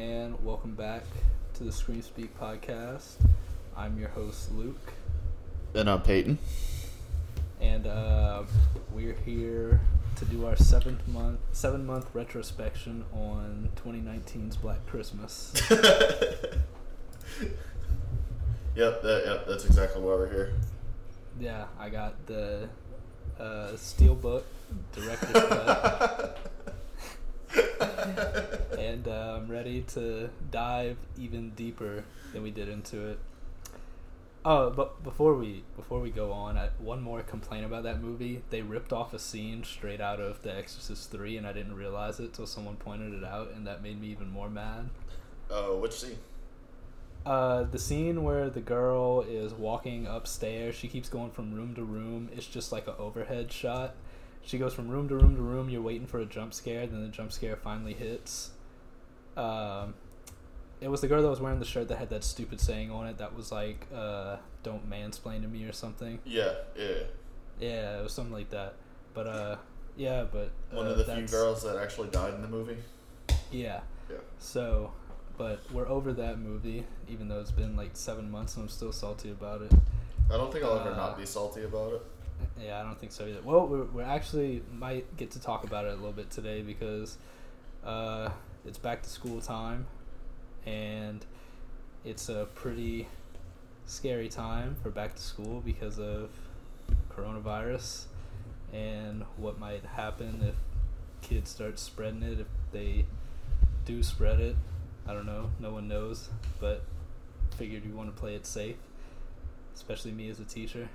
and welcome back to the Screen Speak podcast. I'm your host, Luke, And I'm Peyton. and uh, we're here to do our seventh month, seven month retrospection on 2019's Black Christmas. Yep, that, yep, that's exactly why we're here. yeah, I got the uh, Steelbook director's cut, and uh, I'm ready to dive even deeper than we did into it. Oh, but before we before we go on, I, one more complaint about that movie. They ripped off a scene straight out of The Exorcist Three, and I didn't realize it till someone pointed it out, and that made me even more mad. Oh, which scene? Uh, the scene where the girl is walking upstairs, she keeps going from room to room. It's just like an overhead shot. She goes from room to room to room. You're waiting for a jump scare, then the jump scare finally hits. Um, it was the girl that was wearing the shirt that had that stupid saying on it that was like, uh, "Don't mansplain to me" or something. Yeah, yeah. Yeah, it was something like that. But uh, yeah, but One uh, of the few girls that actually died in the movie. Yeah. Yeah. So, but we're over that movie, even though it's been like seven months and I'm still salty about it. I don't think I'll ever Uh, not be salty about it. Yeah, I don't think so either. Well, we're, actually might get to talk about it a little bit today because uh, it's back to school time, and it's a pretty scary time for back to school because of coronavirus and what might happen if kids start spreading it. If they do spread it, I don't know. No one knows, but figured you want to play it safe, especially me as a teacher.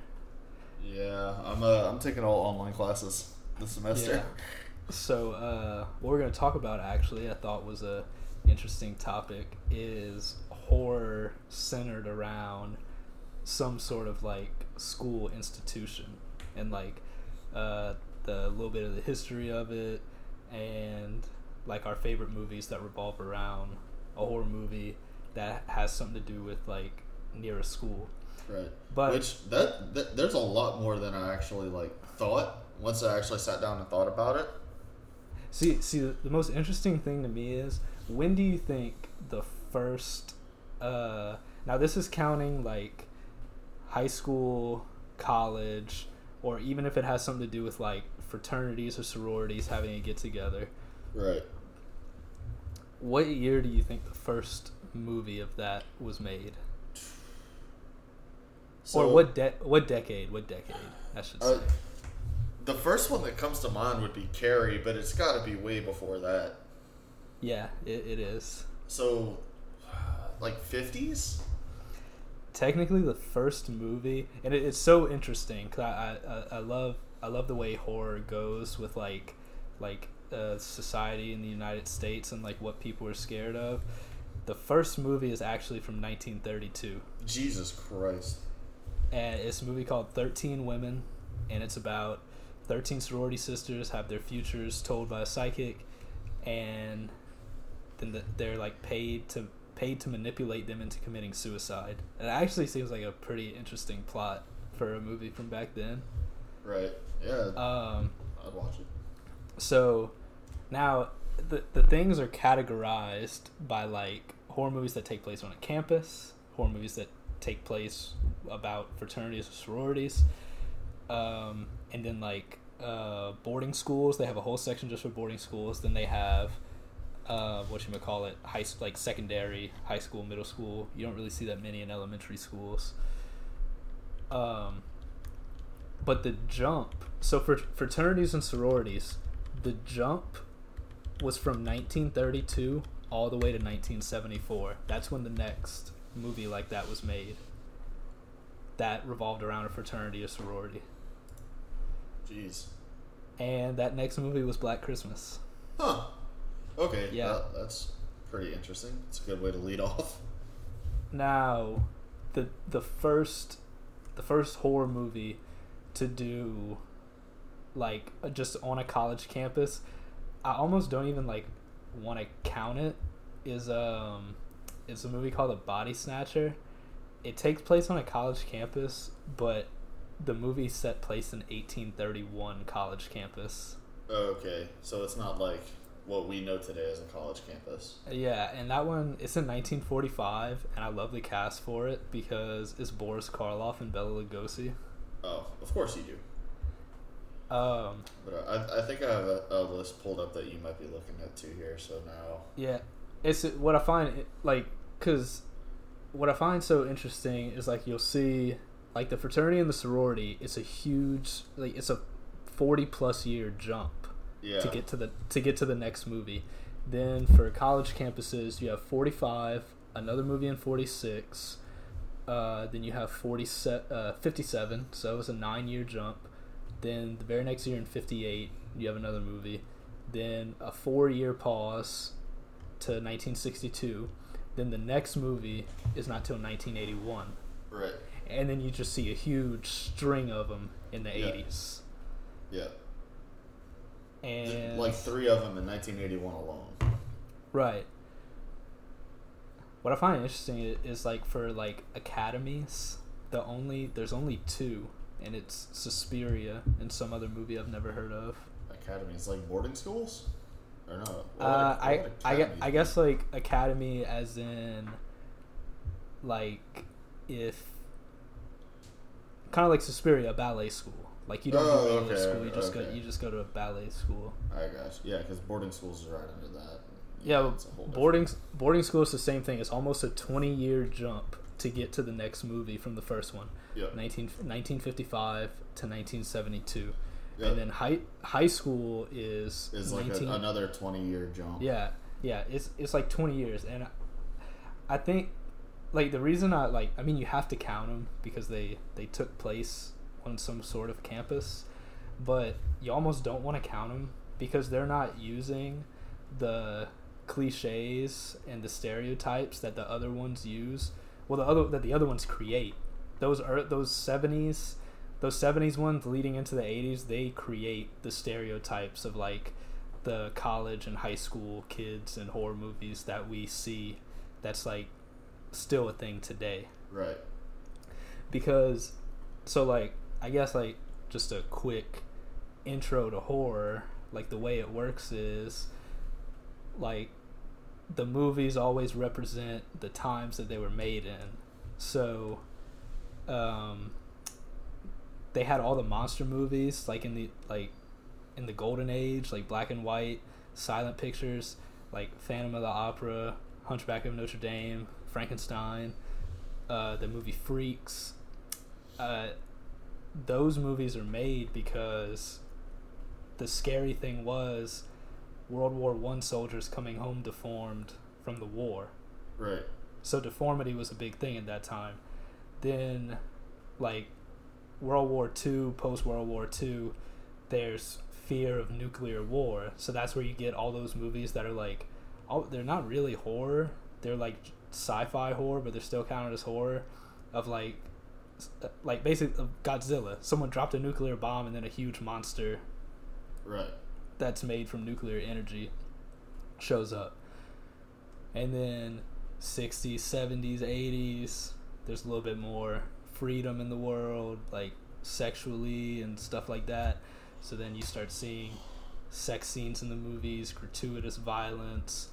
Yeah, I'm uh, I'm taking all online classes this semester. Yeah. So, uh, what we're going to talk about actually, I thought was a interesting topic, is horror centered around some sort of like school institution and like uh, the little bit of the history of it and like our favorite movies that revolve around a horror movie that has something to do with like near a school. Right. But Which that, that there's a lot more than I actually like thought once I actually sat down and thought about it. See, see, the, the most interesting thing to me is when do you think the first? Uh, now this is counting like high school, college, or even if it has something to do with like fraternities or sororities having a get together. Right. What year do you think the first movie of that was made? So, or what de- what decade? What decade? I should say. Uh, the first one that comes to mind would be Carrie, but it's got to be way before that. yeah, it, it is. So, like 50s? technically the first movie and it, it's so interesting because I, I I love I love the way horror goes with like like uh, society in the United States and like what people are scared of. The first movie is actually from 1932, Jesus Christ. And it's a movie called 13 Women, and it's about 13 sorority sisters have their futures told by a psychic, and then the, they're like paid to paid to manipulate them into committing suicide. And it actually seems like a pretty interesting plot for a movie from back then. Right. Yeah, Um, I'd watch it. so now the the things are categorized by like horror movies that take place on a campus, horror movies that take place about fraternities or sororities, um, and then like uh, boarding schools. They have a whole section just for boarding schools. Then they have uh, what you might call it, high like secondary, high school, middle school. You don't really see that many in elementary schools. Um, but the jump, so for fraternities and sororities, the jump was from 1932 all the way to 1974. That's when the next movie like that was made. That revolved around a fraternity or sorority. Jeez. And that next movie was Black Christmas. Huh. Okay. Yeah. that- that's pretty interesting. It's a good way to lead off. Now, the the first the first horror movie to do like uh, just on a college campus, I almost don't even like want to count it. Is um, it's a movie called The Body Snatcher. It takes place on a college campus, but the movie set place in 1831 college campus. Okay, so it's not like what we know today as a college campus. Yeah, and that one it's in 1945, and I love the cast for it because it's Boris Karloff and Bela Lugosi. Oh, of course you do. Um, But I, I think I have a, a list pulled up that you might be looking at too here. So now, yeah, it's what I find like because what I find so interesting is like you'll see like the fraternity and the sorority. It's a huge like it's a 40 plus year jump yeah, to get to the to get to the next movie. Then for college campuses, you have 45, another movie in 46. Uh, then you have 40, uh, 57, so it was a nine year jump. Then the very next year in 58, you have another movie. Then a four year pause to 1962. Then the next movie is not till 1981. right, And then you just see a huge string of them in the Yeah. 80s. yeah, And like three of them in 1981 alone. Right. What I find interesting is like for like academies, the only there's only two, and it's Suspiria and some other movie I've never heard of. Academies like boarding schools, or no? What Uh, I I, I guess like academy as in like if kind of like Suspiria ballet school. Like you don't Oh, go to okay, school, you just go you just go to a ballet school. I guess yeah, because boarding schools is right under that. Yeah, it's a whole boarding boarding school is the same thing. It's almost a 20 year jump to get to the next movie from the first one. different- 19, 1955 to 1972. Yeah, And then high high school is is like a, another 20 year jump. Yeah, yeah, it's it's like 20 years and I think like the reason I like I mean you have to count them because they they took place on some sort of campus, but you almost don't want to count them because they're not using the cliches and the stereotypes that the other ones use. Well, the other that the other ones create. Those are those 70s those 70s ones leading into the 80s, they create the stereotypes of like the college and high school kids and horror movies that we see that's like still a thing today Right. because so like i guess like just a quick intro to horror like the way it works is like the movies always represent the times that they were made in so um they had all the monster movies like in the like in the golden age like black and white silent pictures like phantom of the opera hunchback of notre dame frankenstein uh, the movie freaks uh, those movies are made because the scary thing was world war one soldiers coming home deformed from the war Right. so deformity was a big thing at that time. Then, like World War II, post World War II, there's fear of nuclear war. So that's where you get all those movies that are like, all they're not really horror. They're like sci-fi horror, but they're still counted as horror. Of like, uh, like basically Godzilla. Someone dropped a nuclear bomb and then a huge monster Right. that's made from nuclear energy shows up. And then 60s, 70s, 80s, there's a little bit more freedom in the world, like sexually and stuff like that. So then you start seeing sex scenes in the movies, gratuitous violence.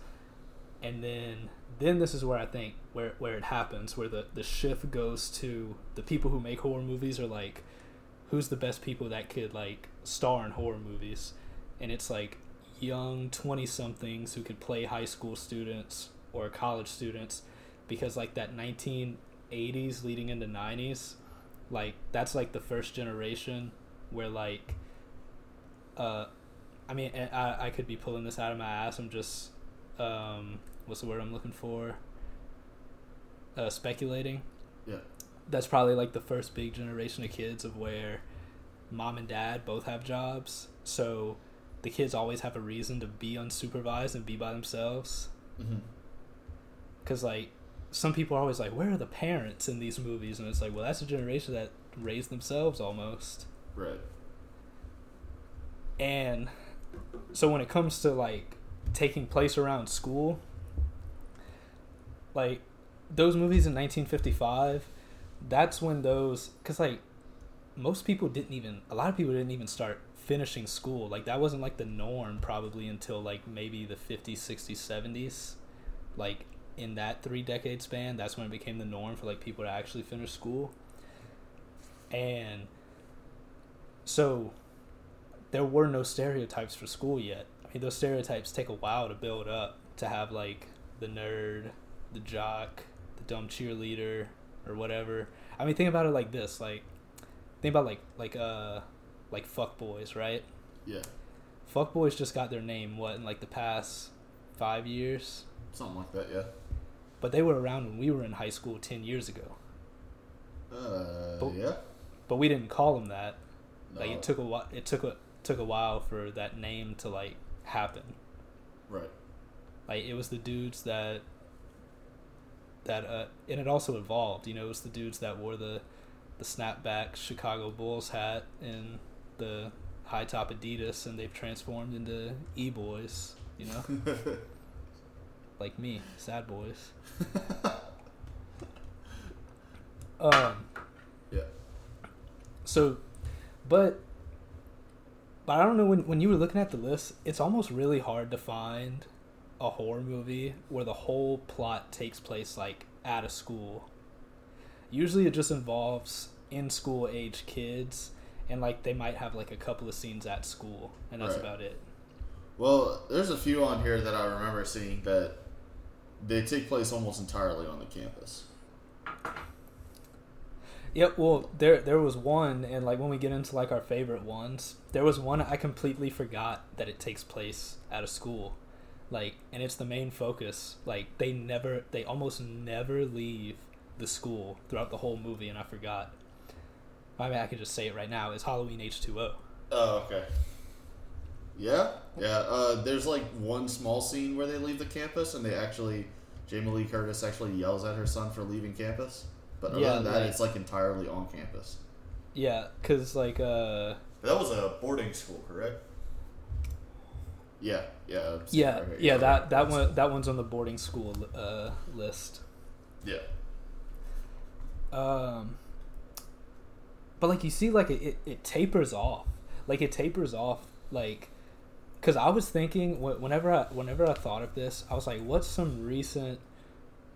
And then then this is where I think where where it happens, where the, the shift goes to the people who make horror movies are like who's the best people that could like star in horror movies and it's like young 20 somethings who could play high school students or college students because like that 1980s leading into 90s like that's like the first generation where like uh i mean i, I could be pulling this out of my ass. I'm just um what's the word i'm looking for? Uh speculating. Yeah. that's probably like the first big generation of kids of where mom and dad both have jobs. So the kids always have a reason to be unsupervised and be by themselves. Mm-hmm. because like some people are always like where are the parents in these movies and it's like well that's a generation that raised themselves almost Right. and so when it comes to like taking place around school like those movies in 1955 that's when those because like most people didn't even a lot of people didn't even start finishing school. Like that wasn't like the norm probably until like maybe the 50s, 60s, 70s. Like in that three decade span, that's when it became the norm for like people to actually finish school. And so there were no stereotypes for school yet. I mean, those stereotypes take a while to build up to have like the nerd, the jock, the dumb cheerleader, or whatever. I mean, think about it like this: like, think about like like uh like fuck boys, right? Yeah, Fuck boys just got their name what in like the past five years, something like that. Yeah. But they were around when we were in high school ten years ago. Uh, But- yeah. But we didn't call them that. No. Like it took a while. It took a took a while for that name to like happen. Right. Like it was the dudes that that uh and it also evolved, you know, it was the dudes that wore the the snapback Chicago Bulls hat and the high top Adidas and they've transformed into e boys, you know? like me, sad boys. Um yeah. so but but I don't know when when you were looking at the list, it's almost really hard to find a horror movie where the whole plot takes place like at a school. Usually it just involves in school age kids and like they might have like a couple of scenes at school and that's Right. about it. Well, there's a few on here that I remember seeing that they take place almost entirely on the campus. Yep, well there there was one and like when we get into like our favorite ones, there was one I completely forgot that it takes place at a school. Like and it's the main focus. Like they never they almost never leave the school throughout the whole movie and I forgot. I mean I could just say it right now. It's Halloween H two O. Oh, okay. Yeah, yeah. Uh, there's like one small scene where they leave the campus and they actually, Jamie Lee Curtis actually yells at her son for leaving campus. But other Yeah, than that, like- it's like entirely on campus. Yeah, cause like uh That was a boarding school, correct? Yeah, yeah. Yeah right yeah that that one that one's on the boarding school uh list. Yeah, Um, but like you see, like it, it, it tapers off. Like it tapers off. Like, cause I was thinking whenever I whenever I thought of this, I was like, what's some recent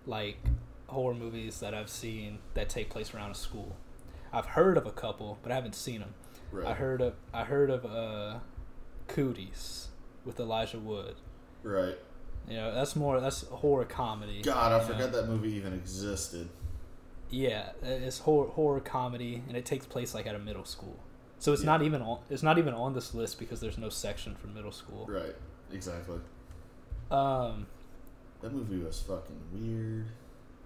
like horror movies that I've seen that take place around a school? I've heard of a couple, but I haven't seen them. right. I heard of I heard of uh, Cooties with Elijah Wood. right. You know, that's more that's horror comedy. God, I you know? forgot that movie even existed. Yeah, it's horror horror comedy, and it takes place like at a middle school. So it's Yeah. not even on. It's not even on this list because there's no section for middle school. Right, exactly. Um, That movie was fucking weird.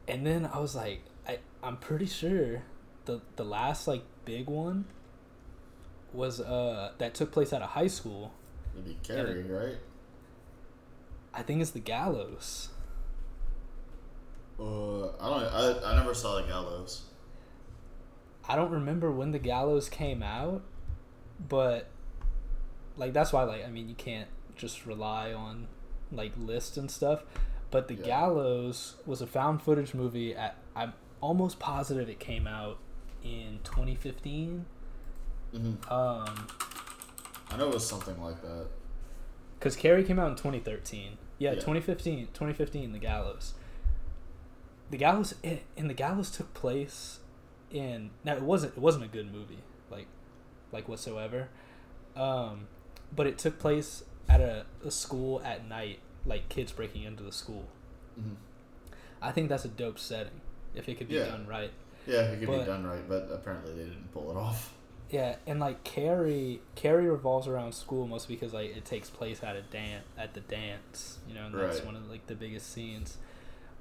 and then I was like, I I'm pretty sure the the last like big one was uh that took place at a high school. It'd be Carrie, right? I think it's the Gallows. Uh, I don't. I, I never saw the Gallows. I don't remember when the Gallows came out, but like that's why like I mean you can't just rely on like lists and stuff. But the Yeah. Gallows was a found footage movie at I'm almost positive it came out in 2015. Mm-hmm. Um I know it was something like that. cuz Carrie came out in 2013. Yeah, Yeah. 2015, 2015 The Gallows. The Gallows it, and The Gallows took place in now it wasn't it wasn't a good movie like like whatsoever. Um but it took place at a, a school at night like kids breaking into the school. Mm-hmm. I think that's a dope setting if it could be Yeah. done right. Yeah, it could But- be done right, but apparently they didn't pull it off. Yeah, and like Carrie, Carrie revolves around school mostly because like it takes place at a dance at the dance, you know, and that's Right. one of like the biggest scenes.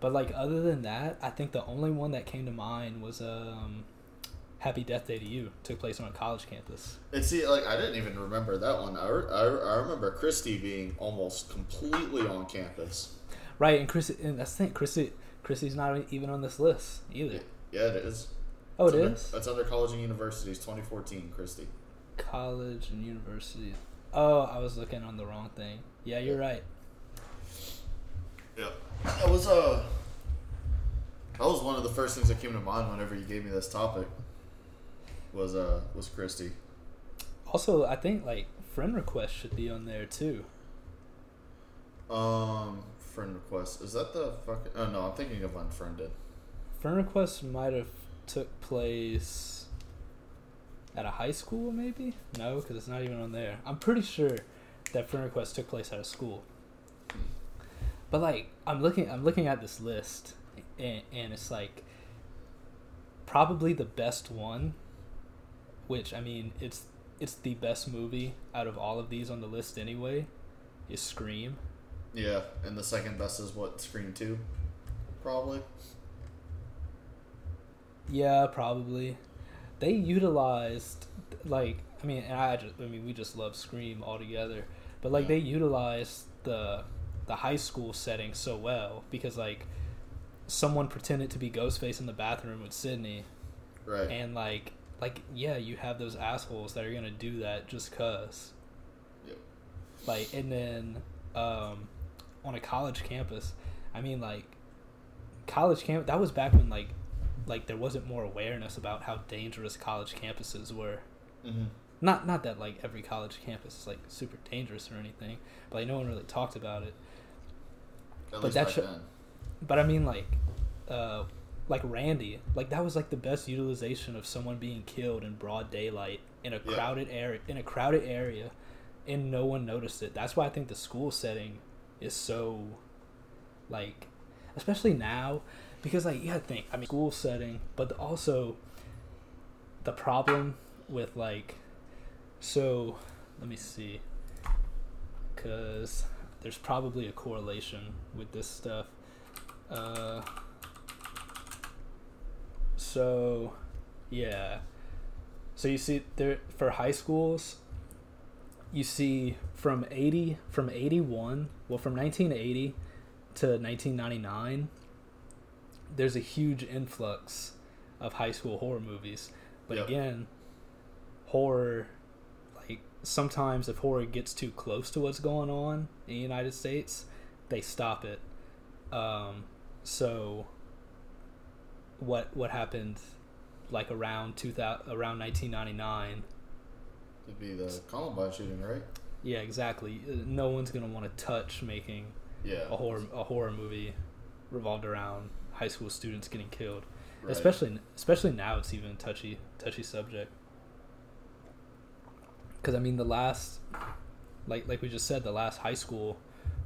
But like other than that, I think the only one that came to mind was um, Happy Death Day to You. Took place on a college campus. And see, like I didn't even remember that one. I, re- I, re- I remember Christy being almost completely on campus. Right, and Chris, and that's the thing, Chrissy, Chrissy's not even on this list either. Yeah, it is. Oh, it It's under- is That's under college and universities, 2014, Christy. college and university. Oh, I was looking on the wrong thing. Yeah, you're right. Yeah. That was uh that was one of the first things that came to mind whenever you gave me this topic. Was uh was Christie. Also, I think like friend request should be on there too. Um, friend request is that the fucking? Oh no, I'm thinking of unfriended. Friend request might have took place at a high school, maybe. No, because it's not even on there. I'm pretty sure that friend request took place at a school. But like, I'm looking, I'm looking at this list, and, and it's like probably the best one. Which I mean, it's it's the best movie out of all of these on the list anyway. Is Scream. Yeah, and the second best is what Scream Two, probably. Yeah, probably. They utilized like I mean, and I just I mean we just love Scream altogether, but like Yeah. they utilized the the high school setting so well because like someone pretended to be Ghostface in the bathroom with Sydney, Right. and like like yeah, you have those assholes that are gonna do that just cause. Yep. Like and then um, on a college campus, I mean like college camp that was back when like like there wasn't more awareness about how dangerous college campuses were. hmm Not not that like every college campus is like super dangerous or anything, but like no one really talked about it. At But least that back sho- then. But I mean like uh like Randy, like that was like the best utilization of someone being killed in broad daylight in a Yeah. crowded area in a crowded area and no one noticed it. That's why I think the school setting is so like especially now because like you gotta think I mean school setting but also the problem with like so let me see because there's probably a correlation with this stuff. Uh so yeah. So you see there for high schools you see from 80 from 81 well from 1980 to 1999 there's a huge influx of high school horror movies. But Yep. again horror sometimes if horror gets too close to what's going on in the united states they stop it um, so what what happened like around 2000 around 1999 It'd be the Columbine shooting, right? yeah exactly Uh, no one's going to want to touch making Yeah. a horror a horror movie revolved around high school students getting killed Right. especially especially now it's even a touchy touchy subject because i mean the last like like we just said the last high school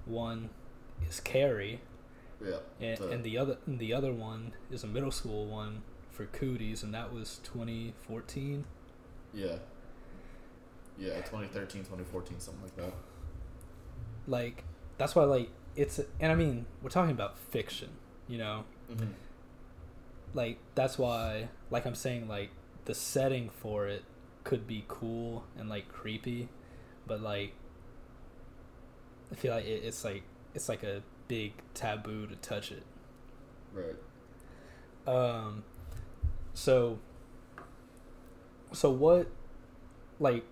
one is carrie Yeah. and, the- and the other and the other one is a middle school one for cooties and that was 2014 Yeah. Yeah, 2013, 2014, something like that. like that's why like it's and i mean we're talking about fiction you know Mm-hmm. like that's why like i'm saying like the setting for it could be cool and like creepy but like i feel like it, it's like it's like a big taboo to touch it Right. um so so what like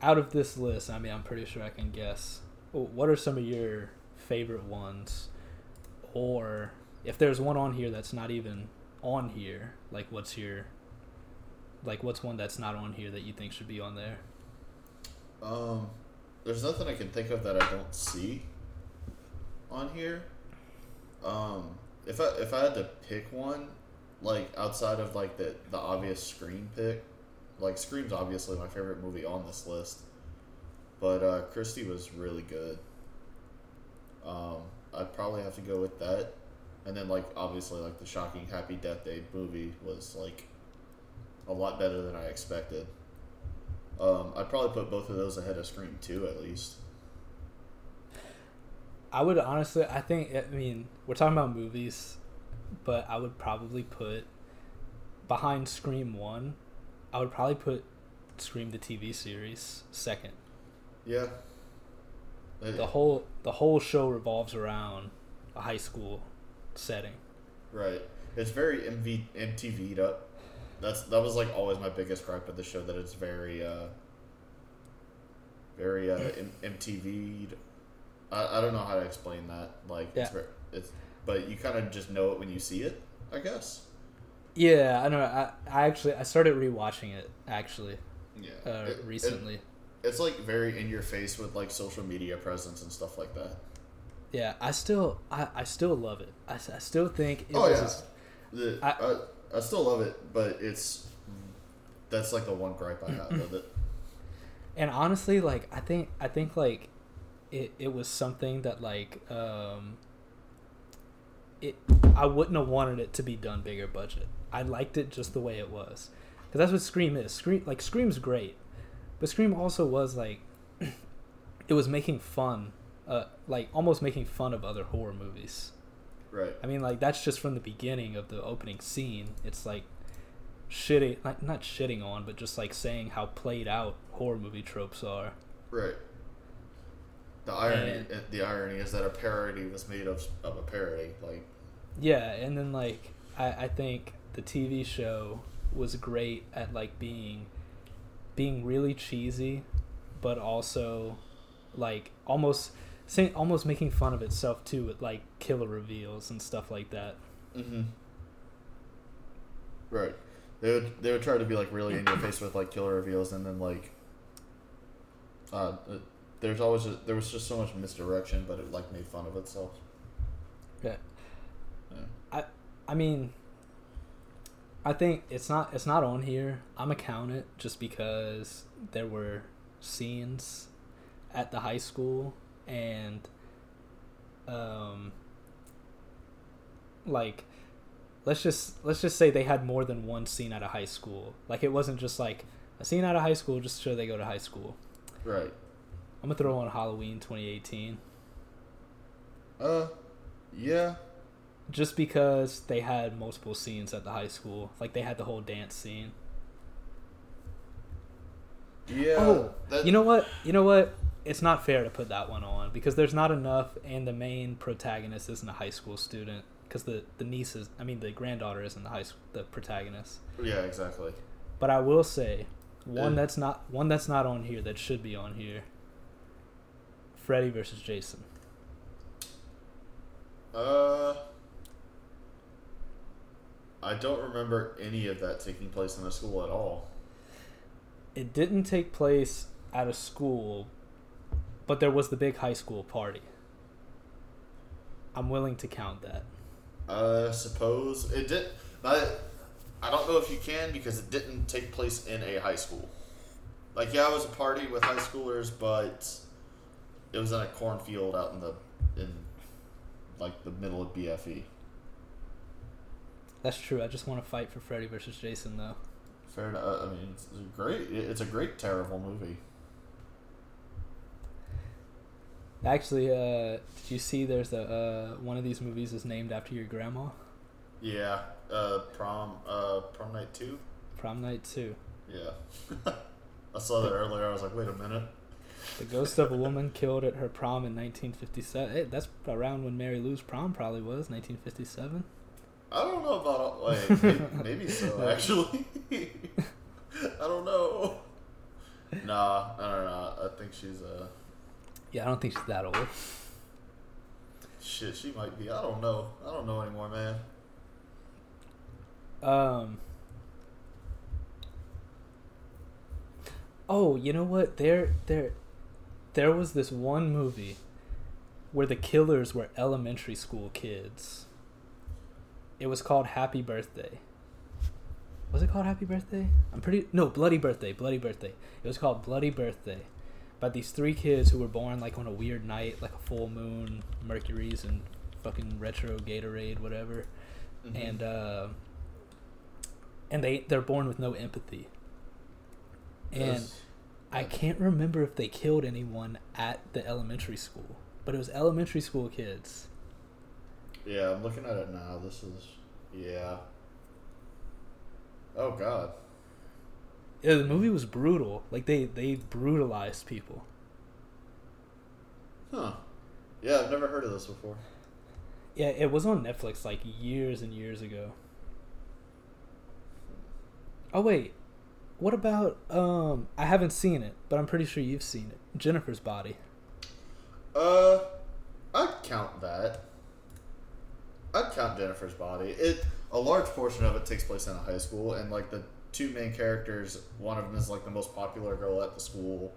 out of this list i mean i'm pretty sure i can guess what are some of your favorite ones or if there's one on here that's not even on here like what's your like what's one that's not on here that you think should be on there Um, there's nothing I can think of that I don't see on here. Um, if I if I had to pick one, like outside of like the the obvious Scream pick, like Scream's obviously my favorite movie on this list, but uh, Christie was really good. Um, I'd probably have to go with that, and then like obviously like the shocking Happy Death Day movie was like a lot better than I expected. Um, I'd probably put both of those ahead of Scream 2 at least. i would honestly i think i mean we're talking about movies but i would probably put behind scream 1 i would probably put scream the tv series second Yeah. Uh, the whole the whole show revolves around a high school setting. right. It's very MV, MTV'd up. That's that was like always my biggest gripe with the show that it's very uh very uh M- MTV'd. I, I don't know how to explain that. Like it's very, it's but you kind of just know it when you see it, I guess. Yeah, I know. I, I actually I started rewatching it actually Yeah. uh, It- it- recently. it's like very in your face with like social media presence and stuff like that. Yeah, I still I, I still love it. I still think it Oh, was yeah. just- The, I- I, I still love it, but it's that's like the one gripe I have with it. and honestly like I think I think like it it was something that like um it I wouldn't have wanted it to be done bigger budget. I liked it just the way it was. Cuz that's what Scream is. Scream like Scream's great. But Scream also was like it was making fun uh like almost making fun of other horror movies. Right. I mean, like that's just from the beginning of the opening scene. It's like shitting, like not shitting on, but just like saying how played out horror movie tropes are. Right. The irony, And- uh, the irony is that a parody was made of of a parody. Like, Yeah, and then like I, I think the TV show was great at like being being really cheesy, but also like almost saying almost making fun of itself too with like killer reveals and stuff like that. mm-hmm. right. They would they would try to be like really in your face with like killer reveals, and then like, uh, uh, there's always just, there was just so much misdirection, but it like made fun of itself. Yeah. Yeah. I mean, I think it's not it's not on here. I'm gonna count it just because there were scenes at the high school and um like let's just let's just say they had more than one scene at a high school. Like it wasn't just like a scene at a high school just to show they go to high school. Right. I'm gonna throw on Halloween 2018 Uh, yeah. just because they had multiple scenes at the high school. Like they had the whole dance scene. Yeah. Oh, that- you know what? You know what? It's not fair to put that one on because there's not enough, and the main protagonist isn't a high school student. Because the the niece is, I mean, the granddaughter isn't the high school, the protagonist. Yeah, exactly. But I will say, one that's not one that's not on here that should be on here. Freddy versus Jason. Uh, I don't remember any of that taking place in a school at all. It didn't take place at a school, but there was the big high school party. I'm willing to count that. I suppose it did. I, I don't know if you can because it didn't take place in a high school. Like, yeah, it was a party with high schoolers, but it was in a cornfield out in the in like the middle of. BFE. That's true. I just want to fight for Freddy versus Jason though. Fair enough. I mean, it's a great. It's a great terrible movie. Actually, uh, did you see there's a uh, one of these movies is named after your grandma? Yeah. Uh, prom. Uh, prom night two. Prom Night 2. Yeah. I saw that earlier. I was like, wait a minute. The ghost of a woman killed at her prom in 1957. Hey, that's around when Mary Lou's prom probably was, 1957. I don't know about like maybe, maybe so actually. I don't know. Nah, I don't know. I think she's uh Yeah, I don't think she's that old. shit. She might be. I don't know. I don't know anymore, man. Um. Oh, you know what? There, there, there was this one movie where the killers were elementary school kids. It was called Happy Birthday. Was it called Happy Birthday? I'm pretty no Bloody Birthday. Bloody Birthday. It was called Bloody Birthday. By these three kids who were born like on a weird night, like a full moon, Mercury's, and fucking retro Gatorade, whatever Mm-hmm. and uh, and they they're born with no empathy. And Yes. I can't remember if they killed anyone at the elementary school, but it was elementary school kids. yeah, I'm looking at it now. This is yeah. Oh God. Yeah, the movie was brutal. Like they they brutalized people. Huh. Yeah, I've never heard of this before. Yeah, it was on Netflix like years and years ago. Oh wait. What about um I haven't seen it, but I'm pretty sure you've seen it. Jennifer's Body. Uh, I'd count that. I'd count Jennifer's Body. It a large portion of it takes place in a high school, and like the two main characters, one of them is like the most popular girl at the school,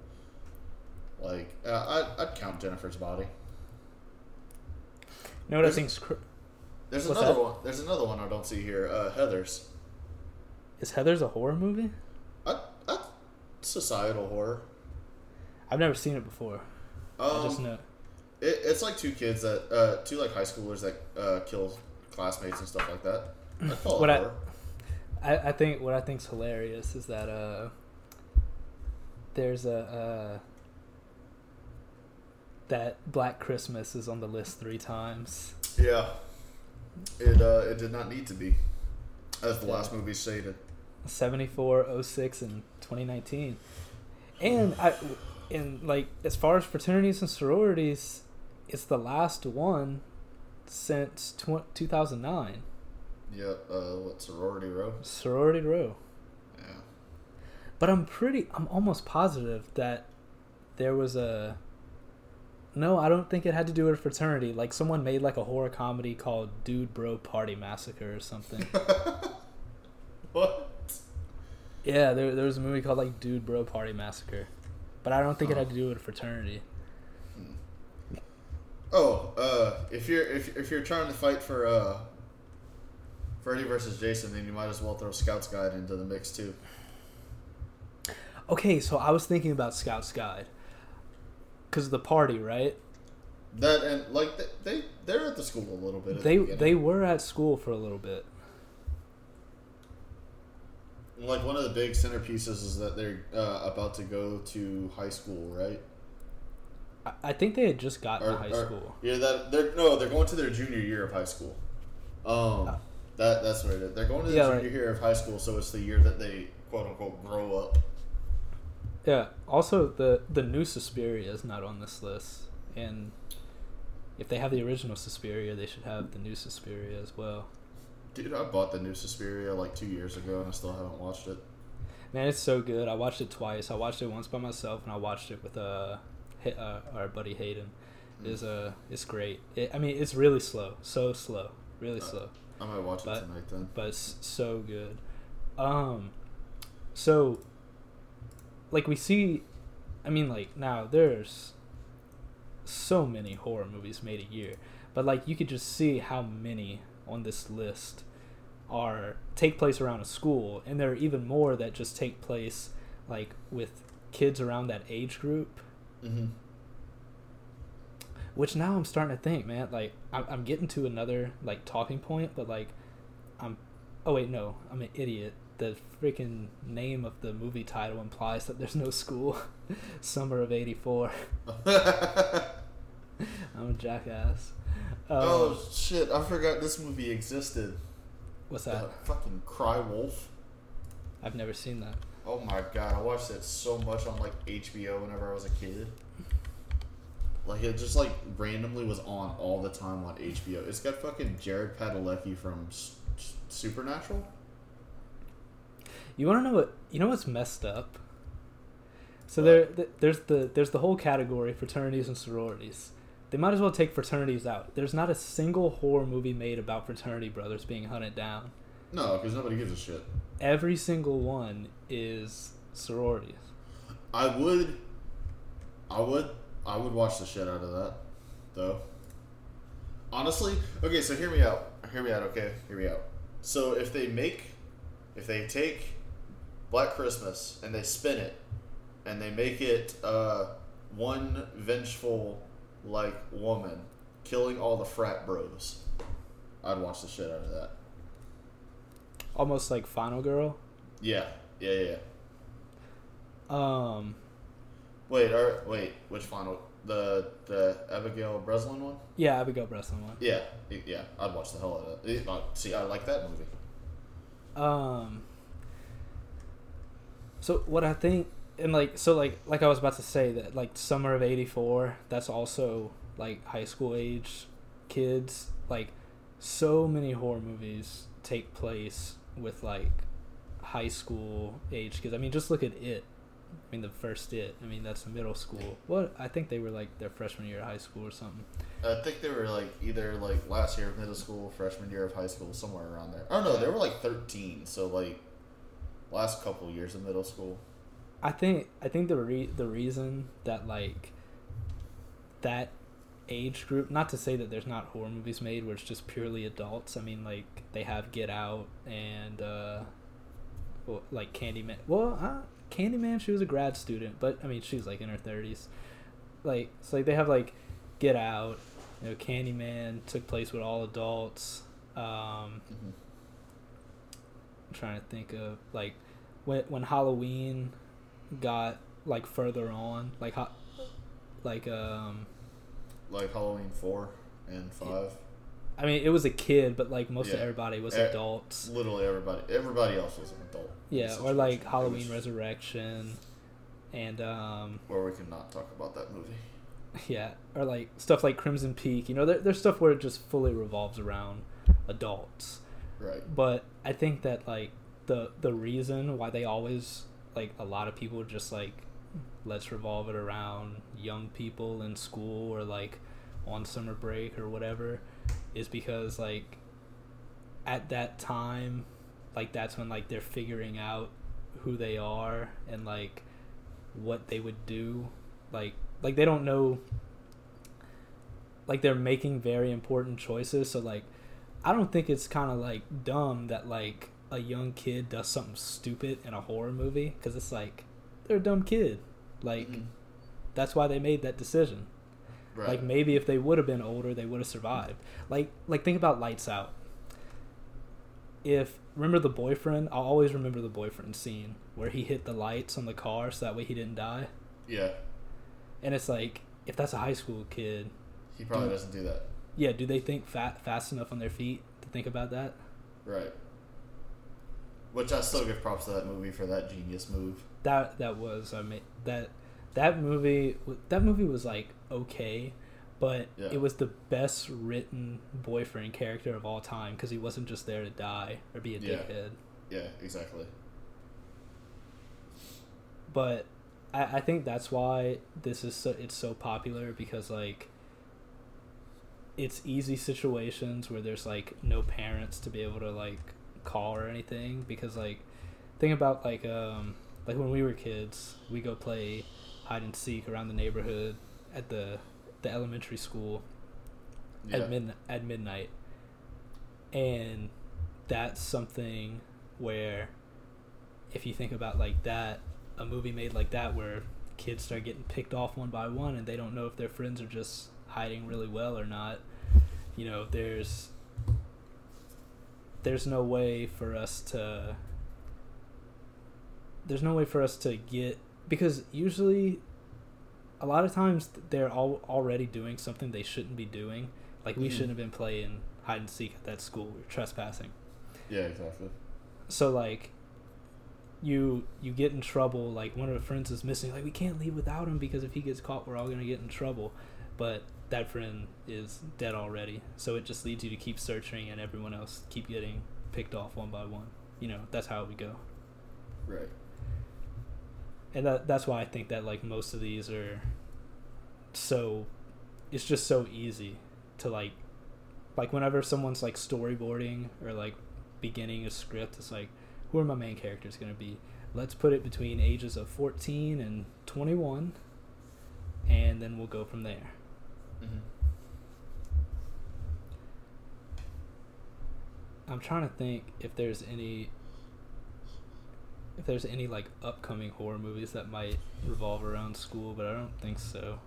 Like uh, I'd, I'd count Jennifer's Body. Know what I There's- think's cr- There's another that? one. There's another one I don't see here. Uh, Heather's. is Heather's a horror movie? I, I, societal horror. I've never seen it before. I just Um, know. it, it's like two kids that uh, two like high schoolers that uh, kill classmates and stuff like that. I What I- horror. I, I think what I think's hilarious is that uh, there's a uh, that Black Christmas is on the list three times. Yeah. It uh, it did not need to be, as the last movie stated. 74, 06, and 2019. And I, in like as far as fraternities and sororities, it's the last one since tw- 2009. Yep. Uh, what sorority row? Sorority Row. Yeah. But I'm pretty, I'm almost positive that there was a. No, I don't think it had to do with fraternity. Like someone made like a horror comedy called Dude Bro Party Massacre or something. What? yeah, there, there was a movie called like Dude Bro Party Massacre. But I don't think it had Oh. to do with fraternity. Oh, uh, if you're if, if you're trying to fight for uh, Freddy versus Jason, then you might as well throw Scout's Guide into the mix too. Okay, so I was thinking about Scout's Guide. Because of the party, right? That and like they, they they're at the school a little bit. They the they were at school for a little bit. like one of the big centerpieces is that they're uh, about to go to high school, right? I, I think they had just gotten Or- to high or- school. Yeah, that they're no, they're going to their junior year of high school. Um, Oh. That that's what it is. They're going to the Yeah, junior right. year of high school, so it's the year that they quote unquote grow up. Yeah. Also, the the new Suspiria is not on this list, and if they have the original Suspiria, they should have the new Suspiria as well. Dude, I bought the new Suspiria like two years ago, and I still haven't watched it. Man, it's so good. I watched it twice. I watched it once by myself, and I watched it with uh, uh our buddy Hayden. Is uh, it's great. It, I mean, it's really slow, so slow, really Uh, slow. I might watch it tonight then. but it's so good. Um, so like we see, I mean, like now there's so many horror movies made a year, but like you could just see how many on this list are take place around a school, and there are even more that just take place like with kids around that age group Mm-hmm. Which now I'm starting to think, man. Like I'm, I'm getting to another like talking point, but like I'm. Oh wait, no, I'm an idiot. The freaking name of the movie title implies that there's no school. Summer of '84. I'm a jackass. Um, oh shit! I forgot this movie existed. what's Uh, that? fucking Cry Wolf. I've never seen that. Oh my god, I watched it so much on like HBO whenever I was a kid. Like it just like randomly was on all the time on HBO. It's got fucking Jared Padalecki from S- S- Supernatural. You want to know what? You know what's messed up? So there, th- there's the there's the whole category fraternities and sororities. They might as well take fraternities out. There's not a single horror movie made about fraternity brothers being hunted down. No, because nobody gives a shit. Every single one is sororities. I would, I would, I would watch the shit out of that, though. Honestly, okay. So hear me out. Hear me out. Okay, hear me out. So if they make, if they take Black Christmas and they spin it, and they make it uh, one vengeful like woman killing all the frat bros, I'd watch the shit out of that. Almost like Final Girl. Yeah, yeah, yeah. yeah. Um, Wait, or wait, which final? The the Abigail Breslin one? yeah, Abigail Breslin one. Yeah, yeah, I'd watch the hell out of it. See, I like that movie. Um. So what I think, and like, so like, like I was about to say that like summer of '84, that's also like high school age kids. Like, so many horror movies take place with like high school age kids. I mean, just look at it. I mean, the first it. I mean, that's middle school. What I think they were like their freshman year of high school or something. I think they were like either like last year of middle school, freshman year of high school, somewhere around there. Oh no, they were like thirteen, so like last couple years of middle school. I think I think the re- the reason that like that age group not to say that there's not horror movies made where it's just purely adults. I mean like they have Get Out and uh well, like Candyman. Well, uh, Candyman she was a grad student, but I mean she was like in her 30s. Like so like they have like Get Out, you know Candyman took place with all adults. Um Mhm. I'm trying to think of like when when Halloween got like further on, like ho- like um Like Halloween four and five. I mean it was a kid, but like most of everybody was adults. Literally everybody. Everybody else was an adult. In Yeah, or like Halloween was- Resurrection and um Where we cannot talk about that movie. yeah, or like stuff like Crimson Peak, you know, there, there's stuff where it just fully revolves around adults. Right. but I think that like the the reason why they always like a lot of people just like let's revolve it around young people in school or like on summer break or whatever is because like at that time like that's when like they're figuring out who they are and like what they would do like like they don't know like they're making very important choices so like I don't think it's kind of like dumb that like a young kid does something stupid in a horror movie because it's like they're a dumb kid. Like Mhm. that's why they made that decision. Right. Like maybe if they would have been older, they would have survived. Like like think about Lights Out. If remember the boyfriend, I'll always remember the boyfriend scene where he hit the lights on the car so that way he didn't die. yeah. And it's like if that's a high school kid, He probably Do- doesn't do that. yeah, do they think fat fast enough on their feet to think about that? Right. Which I still give props to that movie for that genius move. that that was I mean that that movie that movie was like okay, but Yeah. it was the best written boyfriend character of all time because he wasn't just there to die or be a Yeah. dickhead. Yeah, exactly. But I, I think that's why this is so it's so popular because like it's easy situations where there's like no parents to be able to like call or anything because like think about like um like when we were kids we go play hide and seek around the neighborhood at the the elementary school Yeah. at mid at midnight, and that's something where, if you think about like that, a movie made like that where kids start getting picked off one by one and they don't know if their friends are just hiding really well or not. You know, there's there's no way for us to there's no way for us to get because usually a lot of times they're all already doing something they shouldn't be doing. Like we Mhm. shouldn't have been playing hide and seek at that school. We're trespassing. Yeah, exactly. So like you you get in trouble like one of the friends is missing like we can't leave without him because if he gets caught we're all going to get in trouble but that friend is dead already so it just leads you to keep searching and everyone else keep getting picked off one by one you know that's how we go Right. And that that's why I think that like most of these are so it's just so easy to like like whenever someone's like storyboarding or like beginning a script it's like who are my main characters going to be let's put it between ages of 14 and 21 and then we'll go from there Mm-hmm. I'm trying to think if there's any if there's any like upcoming horror movies that might revolve around school, but I don't think so.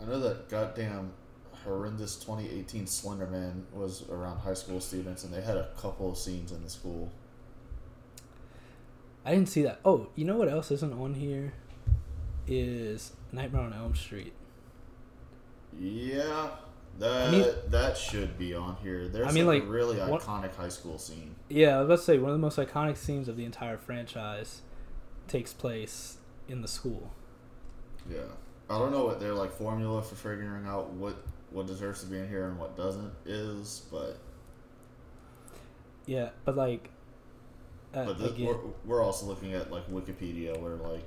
I know that goddamn horrendous 2018 Slender Man was around high school students, and they had a couple of scenes in the school. I didn't see that. Oh, you know what else isn't on here? Is Nightmare on Elm Street. Yeah, that mean- that should be on here. There's I mean, like, like, a really iconic high school scene. Yeah, let's say one of the most iconic scenes of the entire franchise takes place in the school. Yeah, I don't know what their like formula for figuring out what what deserves to be in here and what doesn't is, but Yeah, but like uh, but this, again, we're, we're also looking at like Wikipedia where like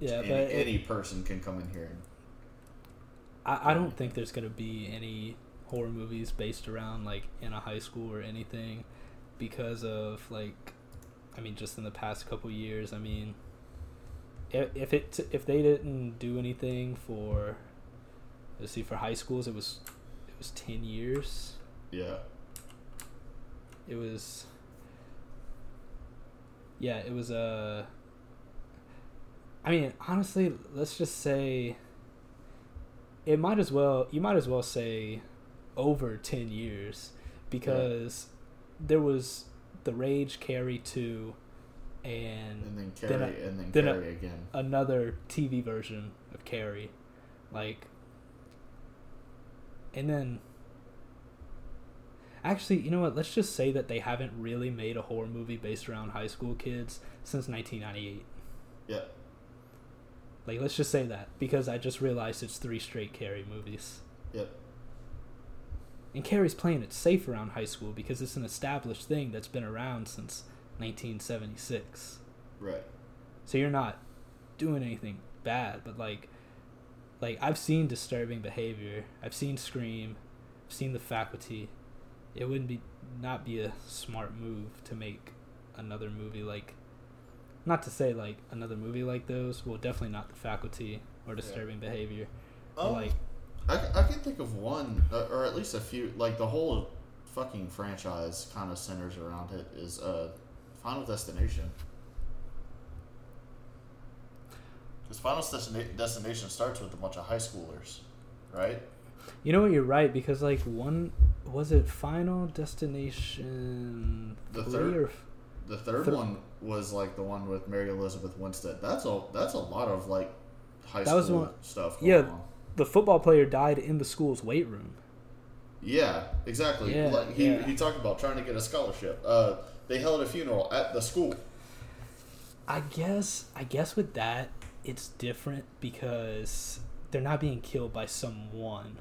yeah, any, but any person can come in here and I, I don't think there's gonna be any horror movies based around like in a high school or anything because of like I mean, just in the past couple years, I mean, if, if it if they didn't do anything for, let's see, for high schools, it was it was ten years. Yeah. It was. Yeah, it was a. Uh, I mean, honestly, let's just say. It might as well. You might as well say, over ten years, because yeah. there was the Rage Carrie two, and and then Carrie then a, and then, then Carrie a, again. Another TV version of Carrie, like. And then. Actually, you know what? Let's just say that they haven't really made a horror movie based around high school kids since 1998. Yeah. Like, let's just say that because I just realized it's three straight Carrie movies. Yep. And Carrie's playing it safe around high school because it's an established thing that's been around since 1976. Right. So you're not doing anything bad, but like, like I've seen disturbing behavior. I've seen Scream. I've seen The Faculty. It wouldn't be not be a smart move to make another movie like, not to say like another movie like those. Well, definitely not The Faculty or Disturbing yeah. Behavior. Oh. Like I, I can think of one, uh, or at least a few. Like the whole fucking franchise kind of centers around it. Is uh, Final Destination. Because Final Destina- Destination starts with a bunch of high schoolers, right? You know what? You're right because like one was it Final Destination. The third. The third one was like the one with Mary Elizabeth Winstead. That's a that's a lot of like high that school one, stuff. yeah, on the football player died in the school's weight room. Yeah, exactly. Yeah, like he, yeah. he talked about trying to get a scholarship. Uh, they held a funeral at the school. I guess I guess with that it's different because they're not being killed by someone,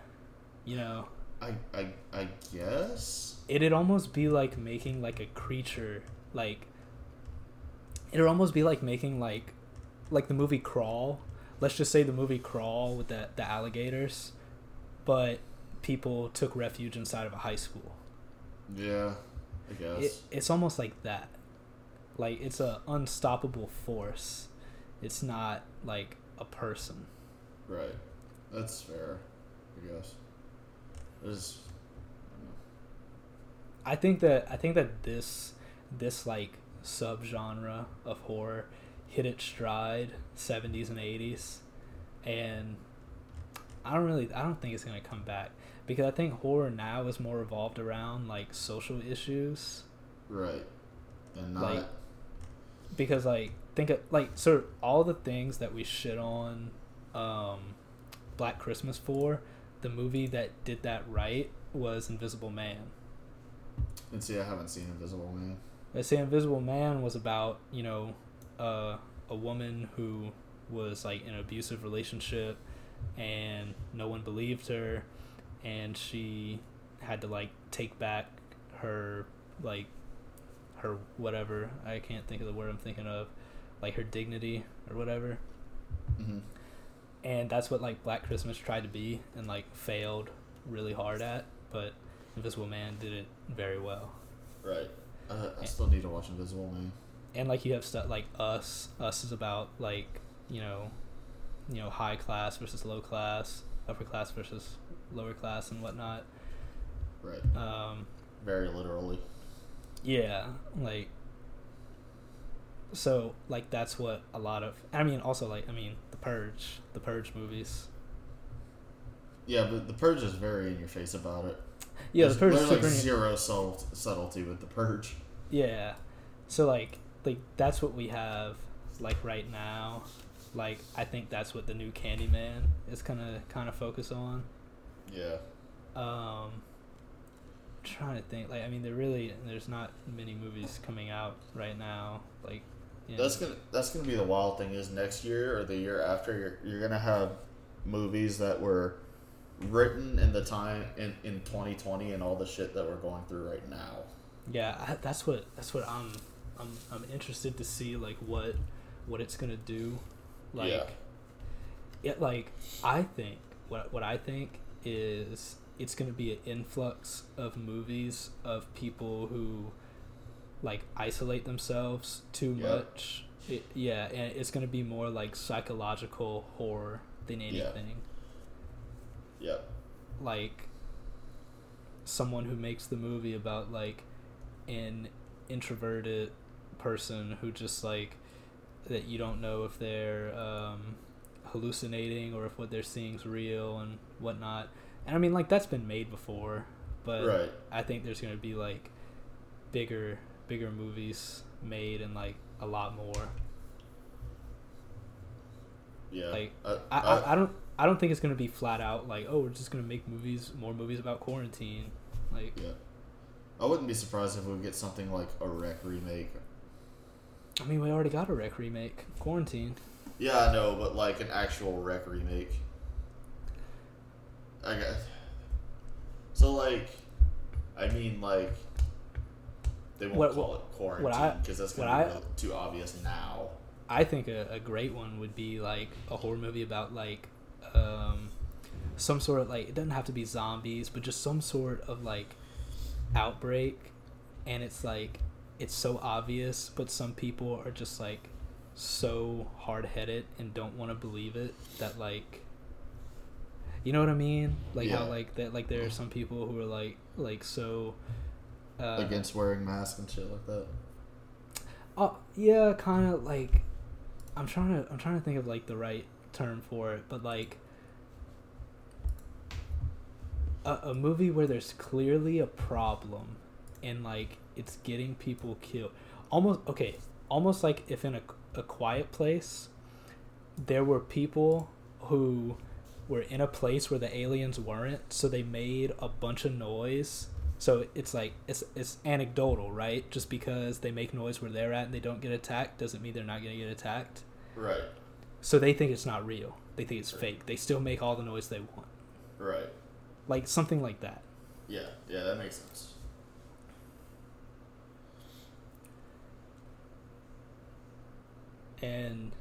you know. I I I guess it'd almost be like making like a creature like it'd almost be like making like like the movie Crawl let's just say the movie Crawl with the the alligators, but people took refuge inside of a high school. Yeah, I guess it, it's almost like that. Like it's a unstoppable force. It's not like a person. Right. That's fair. I guess. There's. I think that I think that this this like subgenre of horror hit its stride 70s and 80s and I don't really I don't think it's going to come back because I think horror now is more evolved around like social issues. Right. And not like because like think of like so all the things that we shit on um Black Christmas for, the movie that did that right was Invisible Man. And see, I haven't seen Invisible Man. I say Invisible Man was about you know uh, a woman who was like in an abusive relationship and no one believed her and she had to like take back her like her whatever. I can't think of the word i'm thinking of. Like her dignity or whatever. Mm-hmm. and that's what like black christmas tried to be and like failed really hard at but invisible man did it very well. Right uh, i still need to watch invisible man. And like you have stuff like us. Us is about like you know you know high class versus low class upper class versus lower class and whatnot. Right. Um very literally. Yeah like so like that's what a lot of i mean also like i mean the purge the purge movies. Yeah but the purge is very in your face about it yeah there's, the purge there's like zero subtlety with the purge yeah so like like that's what we have like right now. Like I think that's what the new Candyman is gonna kind of focus on. Yeah. Um. Trying to think, like I mean, there really there's not many movies coming out right now. Like, you know. that's gonna that's gonna be the wild thing is next year or the year after you're you're gonna have movies that were written in the time in in 2020 and all the shit that we're going through right now. Yeah, I, that's what that's what I'm I'm I'm interested to see like what what it's gonna do. Like, yeah. it like I think what what I think is it's gonna be an influx of movies of people who like isolate themselves too Yeah. much. It, yeah, and it's gonna be more like psychological horror than Yeah. Yep. Like someone who makes the movie about like an introverted person who just like that you don't know if they're um, hallucinating or if what they're seeing is real and whatnot. And I mean, like that's been made before, but Right. I think there's gonna be like bigger, bigger movies made and like a lot more. Yeah. Like, I, I, I, I don't, I don't think it's gonna be flat out like, oh, we're just gonna make movies, more movies about quarantine. Like, yeah. I wouldn't be surprised if we get something like a Rec remake. I mean, we already got a Rec remake, Quarantine. Yeah, I know, but like an actual Rec remake. I guess. So like, I mean like, they won't What- call what- it quarantine because that's gonna be I- too obvious now. I think a, a great one would be like a horror movie about like um, some sort of like it doesn't have to be zombies, but just some sort of like outbreak, and it's like it's so obvious, but some people are just like so hard headed and don't want to believe it that like you know what I mean? Like how like that like there are some people who are like like so uh, Against wearing masks and shit like that. Oh yeah, kind of like I'm trying to I'm trying to think of like the right term for it, but like a, a movie where there's clearly a problem and like it's getting people killed. Almost okay, almost like if in a a quiet place there were people who were in a place where the aliens weren't, so they made a bunch of noise. So it's like it's it's anecdotal, right? Just because they make noise where they're at and they don't get attacked doesn't mean they're not going to get attacked. Right. So they think it's not real. They think it's fake. They still make all the noise they want. Right. Like something like that. Yeah. Yeah, that makes sense. and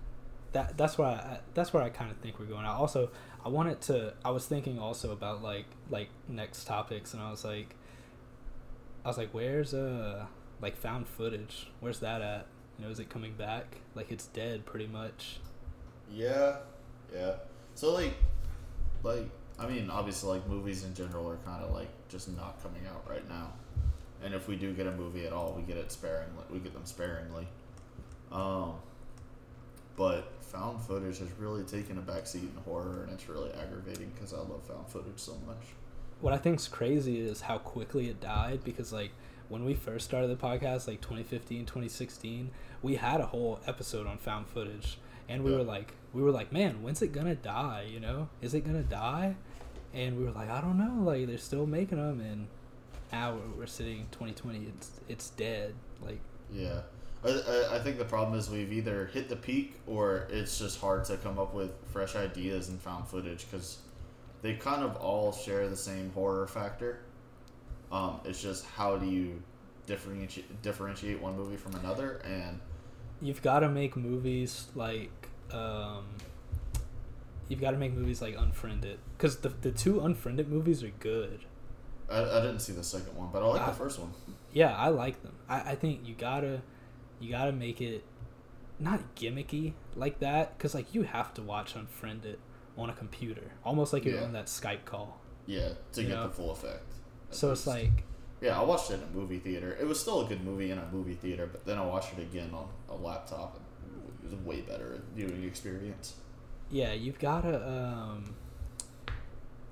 that that's why I, that's where I kind of think we're going. I also I wanted to I was thinking also about like like next topics, and I was like I was like, where's uh like found footage? Where's that at? You know, is it coming back? Like it's dead pretty much. Yeah, yeah. So like, like I mean, obviously, like movies in general are kind of like just not coming out right now. And if we do get a movie at all, we get it sparingly. We get them sparingly. Um, but found footage has really taken a backseat in horror, and it's really aggravating because I love found footage so much. What I think's crazy is how quickly it died because like when we first started the podcast like 2015 2016 we had a whole episode on found footage and we Yeah. were like we were like man when's it gonna die you know is it gonna die and we were like i don't know like they're still making them and now we're, sitting 2020 it's it's dead like Yeah. I, I, I think the problem is we've either hit the peak or it's just hard to come up with fresh ideas and found footage because they kind of all share the same horror factor. Um, it's just how do you differentiate differentiate one movie from another? And you've got to make movies like um you've got to make movies like unfriended because the, the two unfriended movies are good I, I didn't see the second one, but I like Ah. the first one. Yeah, I like them. I, I think you gotta, you gotta make it not gimmicky like that, because like you have to watch Unfriended on a computer, almost like you're Yeah. on that Skype call. Yeah, to get know? the full effect. So it's like, yeah, I watched it in a movie theater. It was still a good movie in a movie theater, but then I watched it again on a laptop. and It was a way better viewing experience. yeah, you've gotta, um,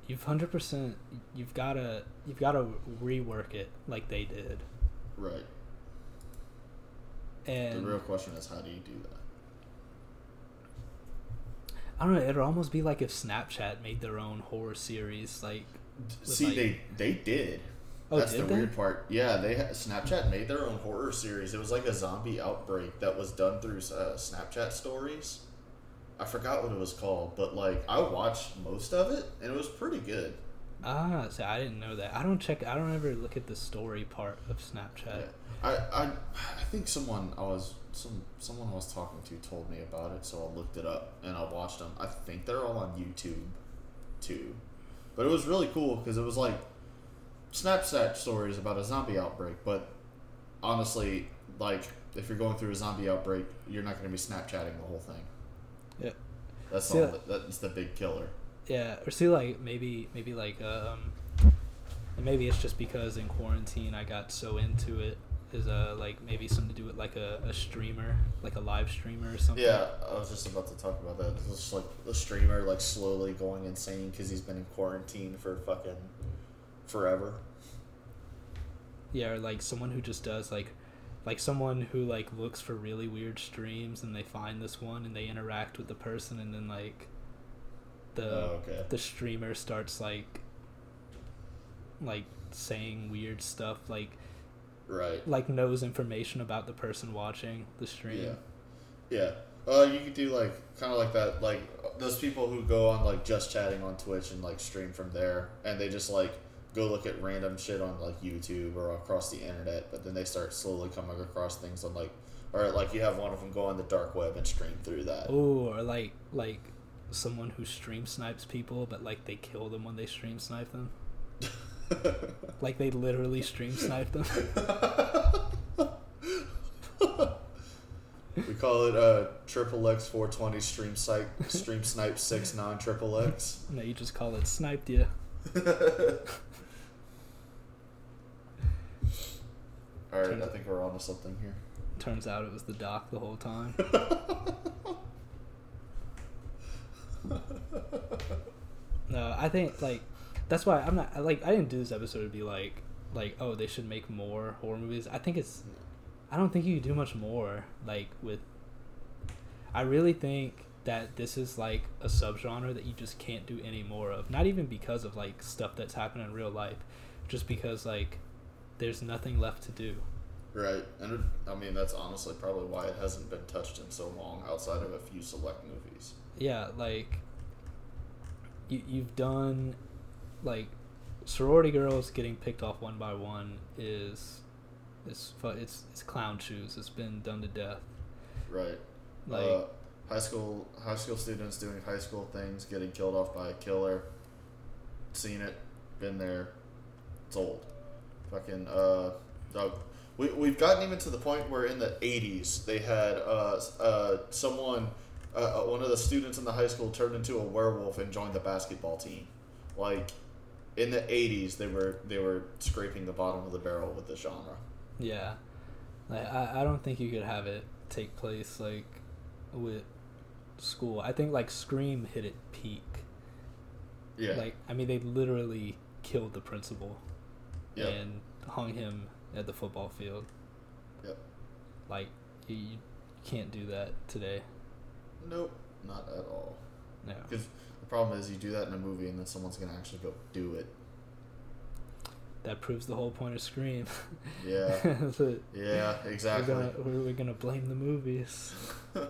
you've hundred percent, you've gotta, you've gotta rework it like they did, Right. and the real question is, how do you do that? I don't know. It'd almost be like if Snapchat made their own horror series, like, See, like- they they did. Oh, That's the they? weird part. Yeah, they Snapchat made their own horror series. It was like a zombie outbreak that was done through uh, Snapchat stories. I forgot what it was called, but like I watched most of it, and it was pretty good. Ah, see, I didn't know that. I don't check. I don't ever look at the story part of Snapchat. Yeah. I, I I think someone I was some someone I was talking to told me about it, so I looked it up and I watched them. I think they're all on YouTube, too. But it was really cool because it was like Snapchat stories about a zombie outbreak, but honestly, like if you're going through a zombie outbreak, you're not going to be Snapchatting the whole thing. Yeah. That's See, all. That's the big killer. Yeah, or see, like maybe maybe like um, and maybe it's just because in quarantine I got so into it. Is uh like maybe something to do with like a, a streamer, like a live streamer or something. Yeah, I was just about to talk about that. It's just like the streamer like slowly going insane because he's been in quarantine for fucking forever. Yeah, or like someone who just does like like someone who like looks for really weird streams and they find this one and they interact with the person and then like the Oh, okay. the streamer starts like like saying weird stuff like Right. like knows information about the person watching the stream. Yeah. Yeah. Uh, you could do like kind of like that, like those people who go on like just chatting on Twitch and like stream from there, and they just like go look at random shit on like YouTube or across the internet, but then they start slowly coming across things on like, or like you have one of them go on the dark web and stream through that. Oh, or like like someone who stream snipes people, but like they kill them when they stream snipe them. Like they literally stream snipe them. we call it uh triple X four twenty stream site stream snipe six non triple X. no, you just call it sniped you. All right, I think we're on to something here. Turns out it was the doc the whole time. no, I think like that's why I'm not like I didn't do this episode to be like like oh they should make more horror movies. I think it's I don't think you can do much more like with I really think that this is like a subgenre that you just can't do any more of. Not even because of like stuff that's happened in real life, just because like there's nothing left to do. Right, and it, I mean that's honestly probably why it hasn't been touched in so long, outside of a few select movies. yeah, like you you've done like sorority girls getting picked off one by one is is it's it's clown shoes. It's been done to death. Right, Like uh, high school high school students doing high school things, getting killed off by a killer. Seen it, been there. It's old. Fucking uh, uh we we've gotten even to the point where in the '80s they had uh uh someone. Uh, uh, one of the students in the high school turned into a werewolf and joined the basketball team. Like in the '80s, they were they were scraping the bottom of the barrel with the genre. yeah, like I I don't think you could have it take place like with school. I think like Scream hit it peak. Yeah, Like I mean they literally killed the principal Yep. and hung him at the football field. Yep. Like you, you can't do that today. nope, not at all. No. Because the problem is, you do that in a movie, and then someone's gonna actually go do it. That proves the whole point of Scream. Yeah, yeah, exactly. We're gonna, we're, we're gonna blame the movies. Oh,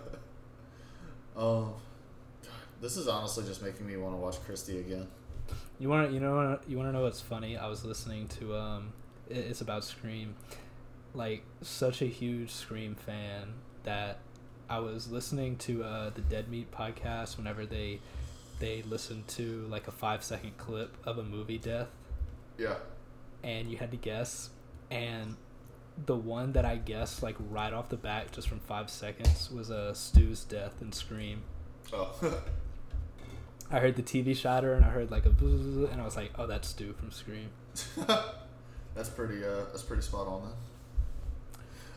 God, this is honestly just making me want to watch Christie again. You want to you know you want to know what's funny? I was listening to um, it's about Scream, like such a huge Scream fan that I was listening to uh, the Dead Meat podcast whenever they they listened to like a five second clip of a movie death Yeah. and you had to guess and the one that I guessed like right off the bat just from five seconds was a uh, Stu's death in Scream. Oh. I heard the TV shatter and I heard like a buzz, and I was like, oh, that's Stu from Scream. that's pretty. Uh, that's pretty spot on then.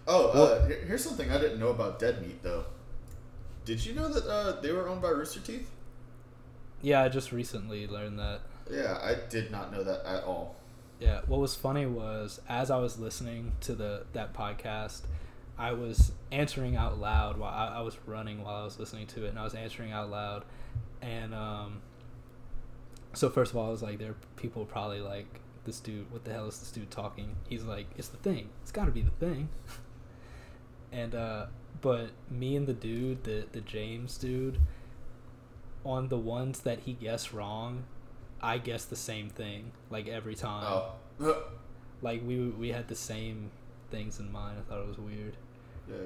Oh, uh, here's something I didn't know about Dead Meat though. Did you know that uh, they were owned by Rooster Teeth? Yeah, I just recently learned that. Yeah, I did not know that at all. Yeah, what was funny was as I was listening to the that podcast, I was answering out loud while I, I was running while I was listening to it, and I was answering out loud, and um. So first of all, I was like, there are people probably like this dude. What the hell is this dude talking? He's like, it's the thing. It's got to be the thing. and uh, but me and the dude, the the James dude, on the ones that he guessed wrong, I guessed the same thing like every time. Oh. Like we we had the same things in mind. I thought it was weird. yeah.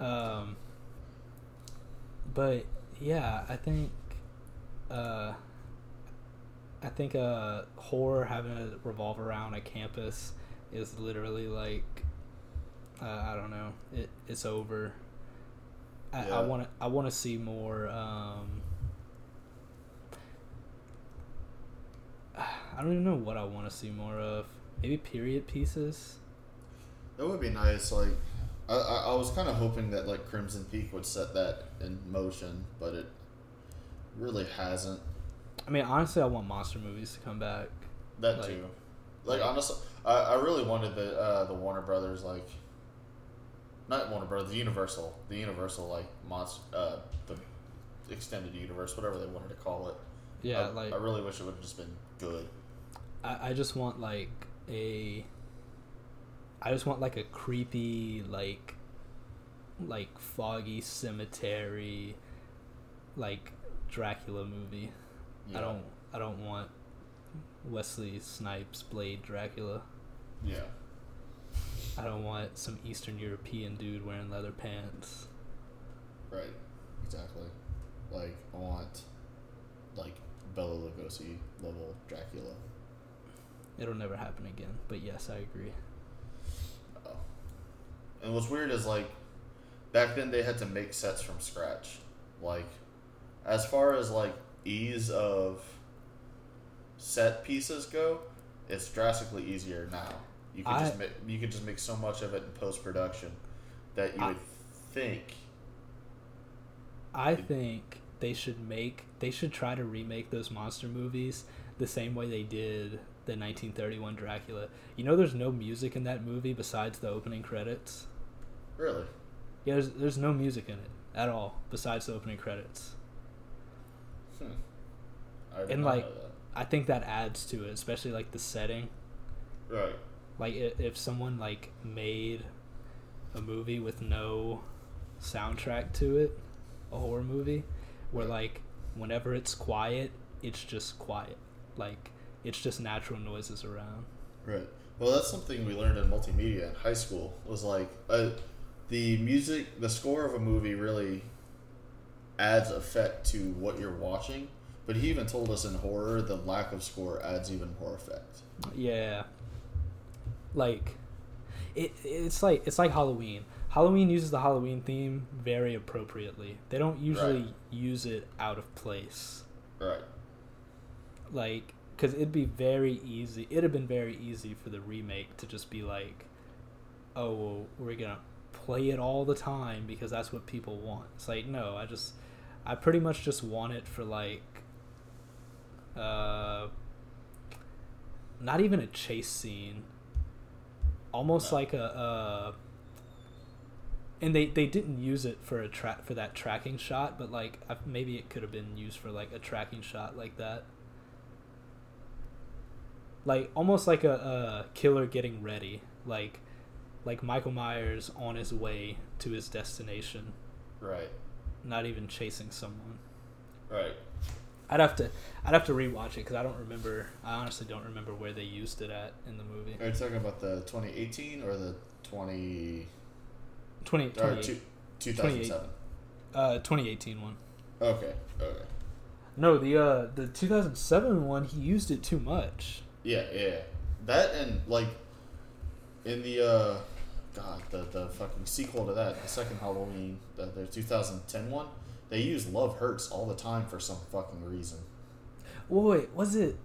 Um, but yeah, I think uh, I think uh, horror having to revolve around a campus is literally like uh, I don't know. It it's over. I want to I want to see more. Um, I don't even know what I want to see more of. Maybe period pieces. That would be nice. Like, I, I, I was kind of hoping that like Crimson Peak would set that in motion, but it really hasn't. I mean, honestly, I want monster movies to come back. That Like- too. Like honestly, I, I really wanted the uh, the Warner Brothers like, not Warner Brothers, the Universal, the Universal like monster, uh, the extended universe, whatever they wanted to call it. Yeah, I, like I really wish it would have just been good. I, I just want like a I just want like a creepy like like foggy cemetery like Dracula movie. Yeah. I don't I don't want Wesley Snipes Blade Dracula. Yeah. I don't want some Eastern European dude wearing leather pants. Right. Exactly. Like I want, like Bela Lugosi level Dracula. It'll never happen again. But yes, I agree. Oh. And what's weird is like back then they had to make sets from scratch. Like as far as like ease of set pieces go, it's drastically easier now. You can just make, you can just make so much of it in post production that you I- would think I think they should make they should try to remake those monster movies the same way they did the 1931 Dracula. You know there's no music in that movie besides the opening credits. really. Yeah, there's there's no music in it at all besides the opening credits. Hmm. I And, like- I think that adds to it, especially like the setting. Right. Like if someone like made a movie with no soundtrack to it, a horror movie, where like whenever it's quiet, it's just quiet. Like it's just natural noises around. Right. Well, that's something we learned in multimedia in high school. Was like uh, the music, the score of a movie really adds effect to what you're watching. But he even told us in horror, the lack of score adds even more effect. Yeah. Like it it's like it's like Halloween. Halloween uses the Halloween theme very appropriately. They don't usually Right. use it out of place. Right. Like cuz it'd be very easy. It'd have been very easy for the remake to just be like oh, well, we're going to play it all the time because that's what people want. It's like no, I just I pretty much just want it for like uh not even a chase scene almost No. like a uh and they they didn't use it for a track for that tracking shot but like maybe it could have been used for like a tracking shot like that like almost like a, a killer getting ready like like michael myers on his way to his destination Right. not even chasing someone Right. I'd have to I'd have to rewatch it because I don't remember. I honestly don't remember where they used it at in the movie. Are you talking about the 2018 or the 20 20, or 28 two, 2007? uh, 2018 one. Okay. Okay. No, the uh, the 2007 one he used it too much. Yeah, yeah. That and like in the uh God, the the fucking sequel to that, the second Halloween, the, the 2010 one, they use Love Hurts all the time for some fucking reason. Wait, was it?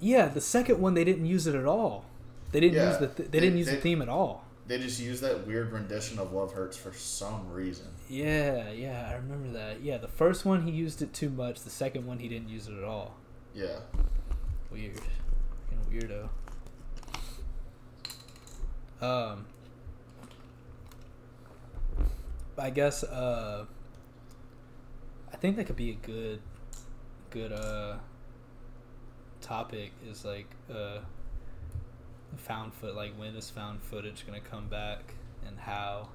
Yeah, the second one they didn't use it at all. They didn't Yeah, use the th- they, they- didn't use they- the theme at all. They just used that weird rendition of Love Hurts for some reason. Yeah, yeah, I remember that. Yeah, the first one he used it too much. The second one he didn't use it at all. Yeah. Weird. Fucking weirdo. Um I guess uh I think that could be a good good uh topic is like uh found foot like when is found footage gonna come back and how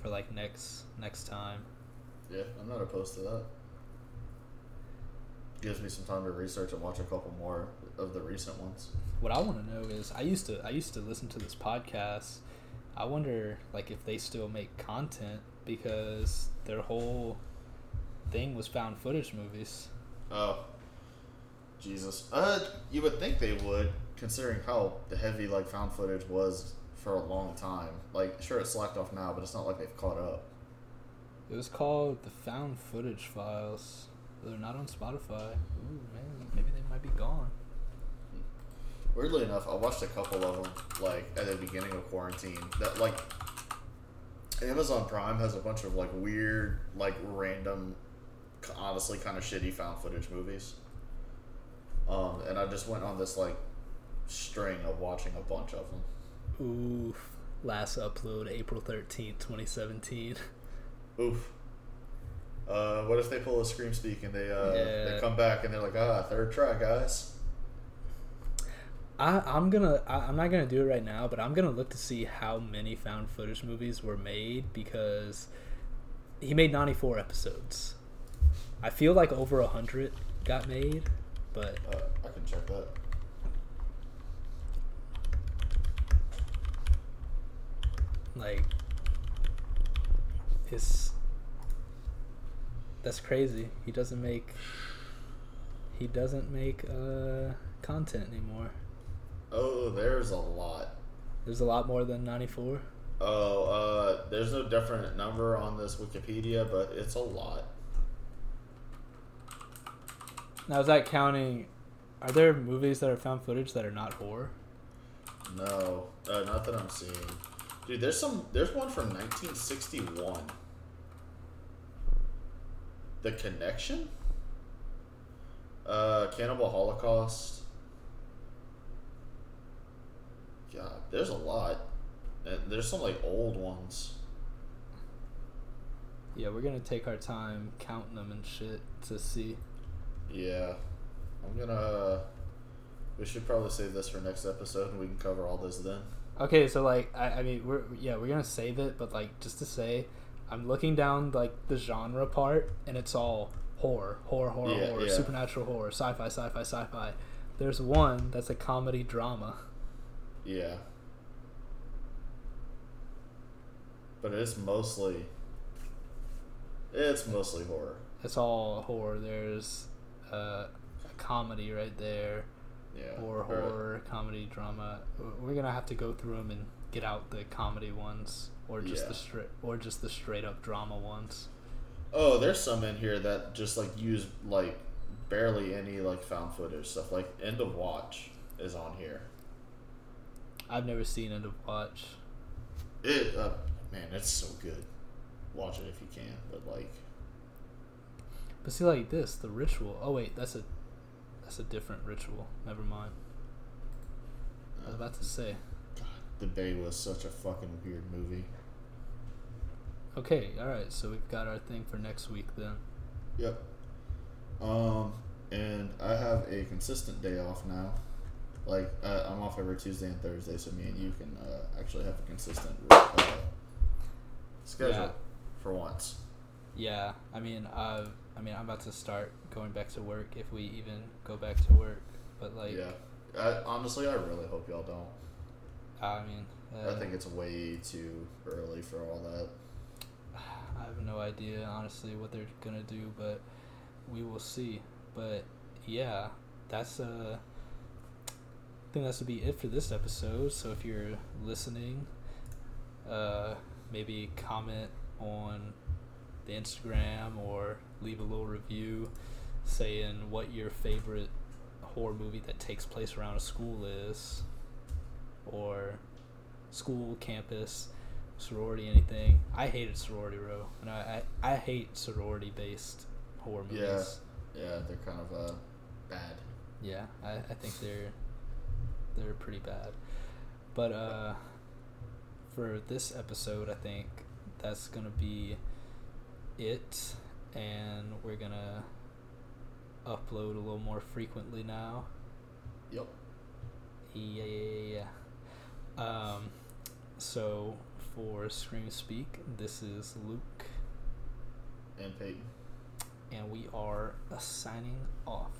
for like next next time. Yeah, I'm not opposed to that. Gives me some time to research and watch a couple more of the recent ones. What I want to know is I used to I used to listen to this podcast. I wonder like if they still make content because their whole thing was found footage movies. Oh, Jesus. Uh, you would think they would, considering how the heavy like found footage was for a long time. Like, sure, it's slacked off now, but it's not like they've caught up. It was called the Found Footage Files. They're not on Spotify. Ooh man, maybe they might be gone. Weirdly enough, I watched a couple of them like at the beginning of quarantine. That like Amazon Prime has a bunch of like weird, like random, honestly kind of shitty found footage movies. Um, and I just went on this like string of watching a bunch of them. Oof. Last upload April 13th, 2017. Oof. Uh, what if they pull a scream speak and they uh, Yeah. they come back and they're like, ah, third try, guys. I, I'm gonna. I, I'm not gonna do it right now, but I'm gonna look to see how many found footage movies were made because he made 94 episodes. I feel like over a hundred got made, but Uh, I can check that. like, his that's crazy. He doesn't make. He doesn't make uh, content anymore. Oh, there's a lot. There's a lot more than 94. Oh, uh, there's no definite number on this Wikipedia, but it's a lot. Now, is that counting? Are there movies that are found footage that are not horror? No, uh, not that I'm seeing. Dude, there's some. There's one from 1961. The Connection. Uh, Cannibal Holocaust. God, there's a lot. And there's some like old ones. Yeah, we're gonna take our time counting them and shit to see. Yeah, I'm gonna. Uh, we should probably save this for next episode, and we can cover all this then. Okay, so like, I, I mean, we're yeah, we're gonna save it, but like, just to say, I'm looking down like the genre part, and it's all horror, horror, horror, Yeah, horror, yeah. supernatural horror, sci-fi, sci-fi, sci-fi. There's one that's a comedy drama. Yeah. But it's mostly. It's mostly horror. It's all horror. There's uh, a comedy right there. Yeah. Or Or- horror, comedy, drama. We're gonna have to go through them and get out the comedy ones, or just Yeah. the straight, or just the straight up drama ones. Oh, there's some in here that just like use like barely any like found footage stuff. Like End of Watch is on here. I've never seen End of Watch. It uh, man, that's so good. Watch it if you can. But like, But see, like this, the ritual. Oh wait, that's a that's a different ritual. Never mind. I was about to say. God, The Bay was such a fucking weird movie. Okay, all right. So we've got our thing for next week then. Yep. Um, and I have a consistent day off now. Like uh, I'm off every Tuesday and Thursday, so me and you can uh, actually have a consistent uh, schedule Yeah. for once. Yeah, I mean, uh, I mean, I'm about to start going back to work if we even go back to work. But like, yeah. I, honestly, I really hope y'all don't. I mean, uh, I think it's way too early for all that. I have no idea, honestly, what they're gonna do, but we will see. But yeah, that's uh, I think that's to be it for this episode. So if you're listening, uh, maybe comment on the Instagram or leave a little review saying what your favorite horror movie that takes place around a school is, or school, campus, sorority, anything. I hated Sorority Row, and I I, I hate sorority based horror movies Yeah. Yeah, they're kind of uh, bad. Yeah, I, I think they're they're pretty bad. But uh for this episode I think that's gonna be it and we're gonna upload a little more frequently now. Yep. Yeah, yeah, yeah, yeah. Um so for Scream Speak, this is Luke And Peyton. and we are signing off.